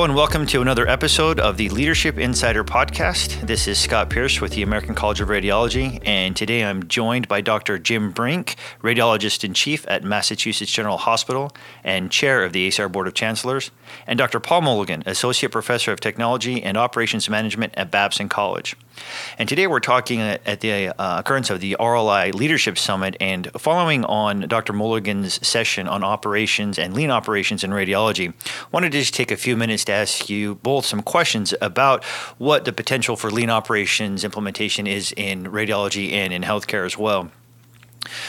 And welcome to another episode of the Leadership Insider Podcast. This is Scott Pierce with the American College of Radiology, and today I'm joined by Dr. Jim Brink, Radiologist in Chief at Massachusetts General Hospital and Chair of the ACR Board of Chancellors, and Dr. Paul Mulligan, Associate Professor of Technology and Operations Management at Babson College. And today we're talking at the uh, occurrence of the RLI Leadership Summit and following on Dr. Mulligan's session on operations and lean operations in radiology, wanted to just take a few minutes to ask you both some questions about what the potential for lean operations implementation is in radiology and in healthcare as well.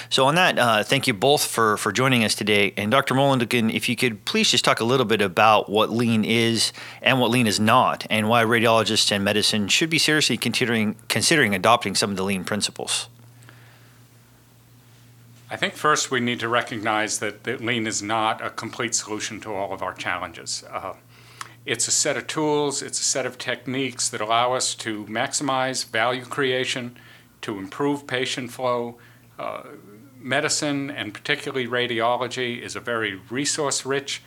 So, on that, uh, thank you both for, for joining us today. And Dr. Mulligan, if you could please just talk a little bit about what lean is and what lean is not, and why radiologists and medicine should be seriously considering, considering adopting some of the lean principles. I think first we need to recognize that, that lean is not a complete solution to all of our challenges. Uh, it's a set of tools, it's a set of techniques that allow us to maximize value creation, to improve patient flow, uh, medicine and particularly radiology is a very resource rich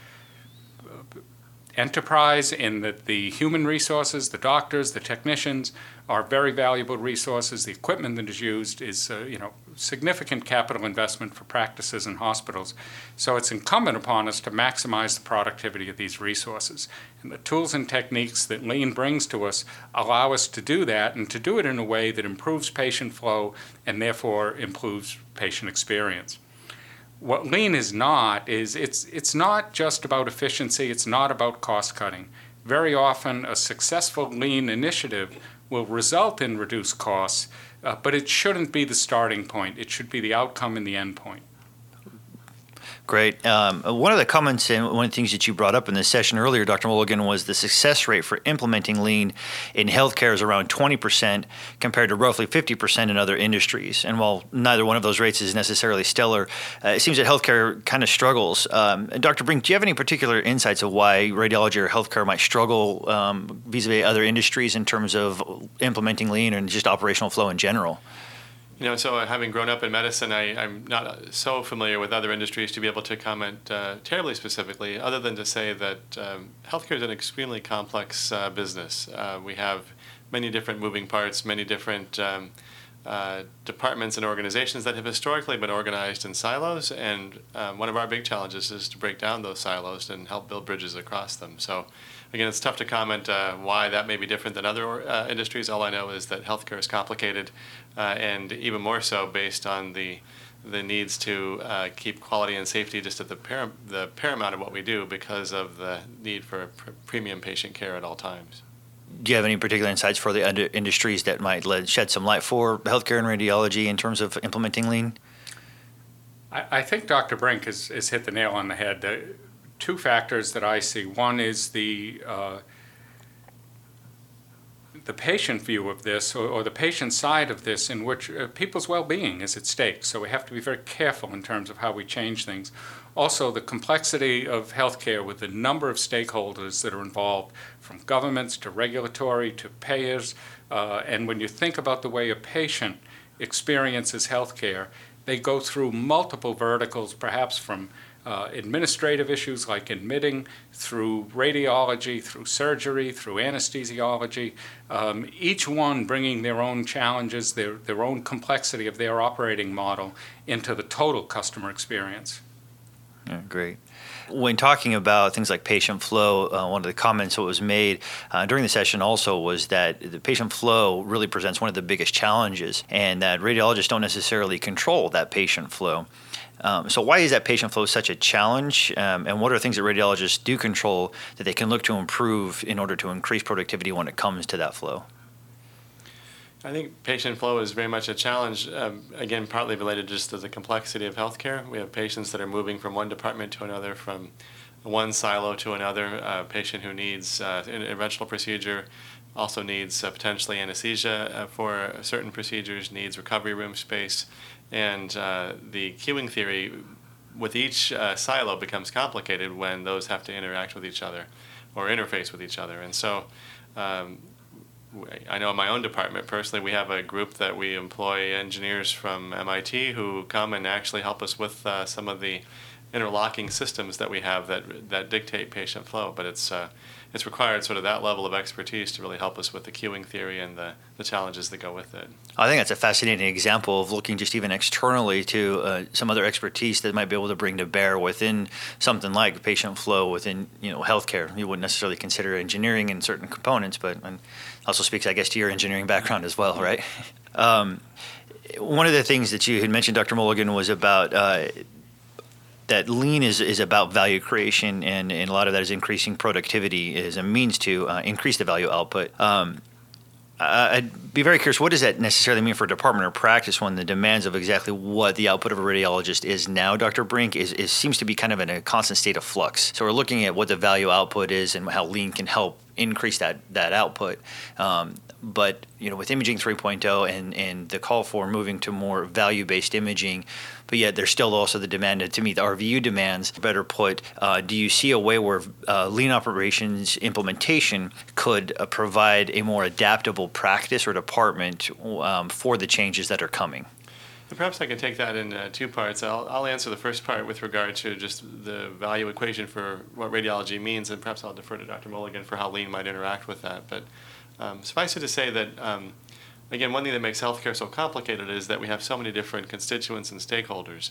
enterprise in that the human resources, the doctors, the technicians are very valuable resources. The equipment that is used is, uh, you know, significant capital investment for practices and hospitals. So it's incumbent upon us to maximize the productivity of these resources. And the tools and techniques that Lean brings to us allow us to do that and to do it in a way that improves patient flow and therefore improves patient experience. What Lean is not is it's, it's not just about efficiency, it's not about cost cutting. Very often, a successful Lean initiative will result in reduced costs uh, but it shouldn't be the starting point. It should be the outcome and the end point. Great. Um, one of the comments and one of the things that you brought up in this session earlier, Dr. Mulligan, was the success rate for implementing lean in healthcare is around 20% compared to roughly 50% in other industries. And while neither one of those rates is necessarily stellar, uh, it seems that healthcare kind of struggles. Um, Dr. Brink, do you have any particular insights of why radiology or healthcare might struggle um, vis-a-vis other industries in terms of implementing lean and just operational flow in general? You know, so having grown up in medicine, I, am not so familiar with other industries to be able to comment uh, terribly specifically, other than to say that um, healthcare is an extremely complex uh, business. Uh, we have many different moving parts, many different um, uh, departments and organizations that have historically been organized in silos, and um, one of our big challenges is to break down those silos and help build bridges across them. So again, it's tough to comment uh, why that may be different than other uh, industries. All I know is that healthcare is complicated, uh, and even more so based on the the needs to uh, keep quality and safety just at the, par- the paramount of what we do because of the need for pr- premium patient care at all times. Do you have any particular insights for the other industries that might let, shed some light for healthcare and radiology in terms of implementing lean? I, I think Dr. Brink has, has hit the nail on the head two factors that I see. One is the uh, the patient view of this, or, or, the patient side of this, in which uh, people's well-being is at stake. So we have to be very careful in terms of how we change things. Also, the complexity of healthcare with the number of stakeholders that are involved, from governments to regulatory to payers. Uh, and when you think about the way a patient experiences healthcare, they go through multiple verticals, perhaps from uh, administrative issues like admitting, through radiology, through surgery, through anesthesiology, um, each one bringing their own challenges, their, their own complexity of their operating model into the total customer experience. Yeah, great. When talking about things like patient flow, uh, one of the comments that was made uh, during the session also was that the patient flow really presents one of the biggest challenges, and that radiologists don't necessarily control that patient flow. Um, so, why is that patient flow such a challenge? Um, and what are things that radiologists do control that they can look to improve in order to increase productivity when it comes to that flow? I think patient flow is very much a challenge, um, again, partly related just to the complexity of healthcare. We have patients that are moving from one department to another, from one silo to another. A patient who needs uh, an interventional procedure also needs uh, potentially anesthesia uh, for certain procedures, needs recovery room space. And uh, the queuing theory with each uh, silo becomes complicated when those have to interact with each other or interface with each other. And so um, I know in my own department personally, we have a group that we employ engineers from MIT who come and actually help us with uh, some of the interlocking systems that we have that that dictate patient flow. But it's uh, it's required sort of that level of expertise to really help us with the queuing theory and the, the challenges that go with it. I think that's a fascinating example of looking just even externally to uh, some other expertise that might be able to bring to bear within something like patient flow within you know healthcare. You wouldn't necessarily consider engineering in certain components, but and also speaks, I guess, to your engineering background as well, right? Um, one of the things that you had mentioned, Dr. Mulligan, was about uh, that lean is, is about value creation, and, and a lot of that is increasing productivity as a means to uh, increase the value output. Um, I'd be very curious, what does that necessarily mean for a department or practice when the demands of exactly what the output of a radiologist is now, Dr. Brink, is, is seems to be kind of in a constant state of flux. So we're looking at what the value output is and how lean can help increase that that output. Um, but you know, with imaging 3.0 and and the call for moving to more value-based imaging, but yet there's still also the demand to meet the RVU demands. Better put, uh, do you see a way where uh, lean operations implementation could uh, provide a more adaptable practice or department um, for the changes that are coming? Perhaps I can take that in uh, two parts. I'll, I'll answer the first part with regard to just the value equation for what radiology means, and perhaps I'll defer to Dr. Mulligan for how lean might interact with that. But um, suffice it to say that, um, again, one thing that makes healthcare so complicated is that we have so many different constituents and stakeholders,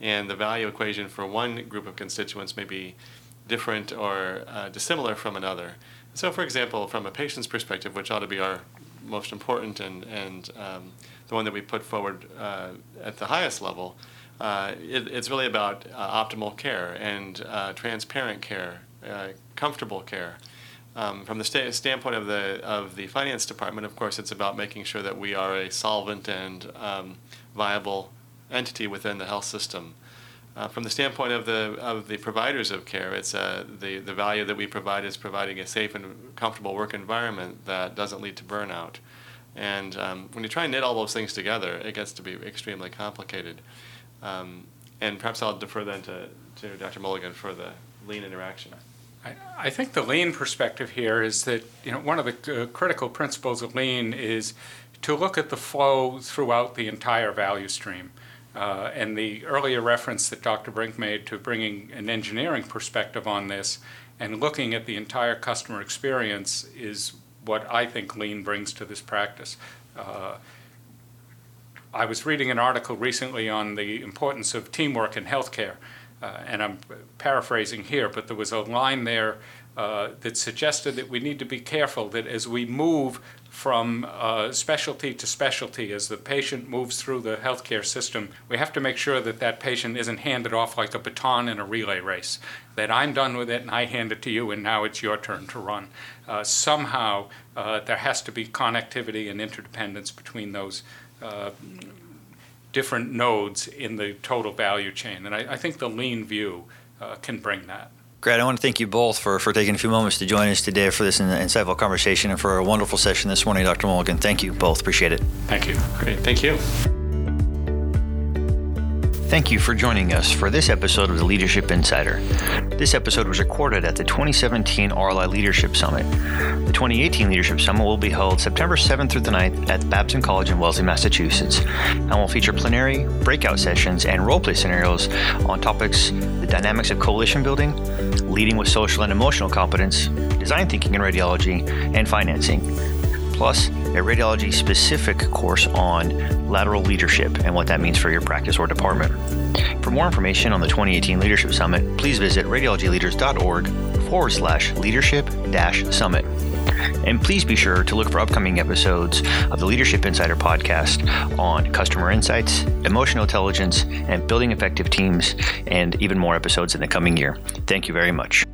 and the value equation for one group of constituents may be different or uh, dissimilar from another. So, for example, from a patient's perspective, which ought to be our most important and, and um, the one that we put forward uh, at the highest level, uh, it, it's really about uh, optimal care and uh, transparent care, uh, comfortable care. Um, from the sta- standpoint of the of the finance department, of course, it's about making sure that we are a solvent and um, viable entity within the health system. Uh, from the standpoint of the of the providers of care, it's uh, the the value that we provide is providing a safe and comfortable work environment that doesn't lead to burnout. And um, when you try and knit all those things together, it gets to be extremely complicated. Um, and perhaps I'll defer then to, to Dr. Mulligan for the lean interaction. I, I think the lean perspective here is that you know one of the uh, critical principles of lean is to look at the flow throughout the entire value stream. Uh, and the earlier reference that Dr. Brink made to bringing an engineering perspective on this and looking at the entire customer experience is what I think lean brings to this practice. Uh, I was reading an article recently on the importance of teamwork in healthcare, uh, and I'm paraphrasing here, but there was a line there uh, that suggested that we need to be careful that as we move from uh, specialty to specialty as the patient moves through the healthcare system. We have to make sure that that patient isn't handed off like a baton in a relay race, that I'm done with it and I hand it to you and now it's your turn to run. Uh, somehow uh, there has to be connectivity and interdependence between those uh, different nodes in the total value chain. And I, I think the lean view can bring that. Great. I want to thank you both for, for taking a few moments to join us today for this insightful conversation and for a wonderful session this morning, Dr. Mulligan. Thank you both. Appreciate it. Thank you. Great. Thank you. Thank you for joining us for this episode of the Leadership Insider. This episode was recorded at the 2017 RLI Leadership Summit. The 2018 Leadership Summit will be held September 7th through the 9th at Babson College in Wellesley, Massachusetts, and will feature plenary, breakout sessions, and role play scenarios on topics the dynamics of coalition building, leading with social and emotional competence, design thinking in radiology, and financing plus a radiology specific course on lateral leadership and what that means for your practice or department. For more information on the 2018 Leadership Summit, please visit radiologyleaders.org forward slash leadership dash summit. And please be sure to look for upcoming episodes of the Leadership Insider podcast on customer insights, emotional intelligence, and building effective teams, and even more episodes in the coming year. Thank you very much.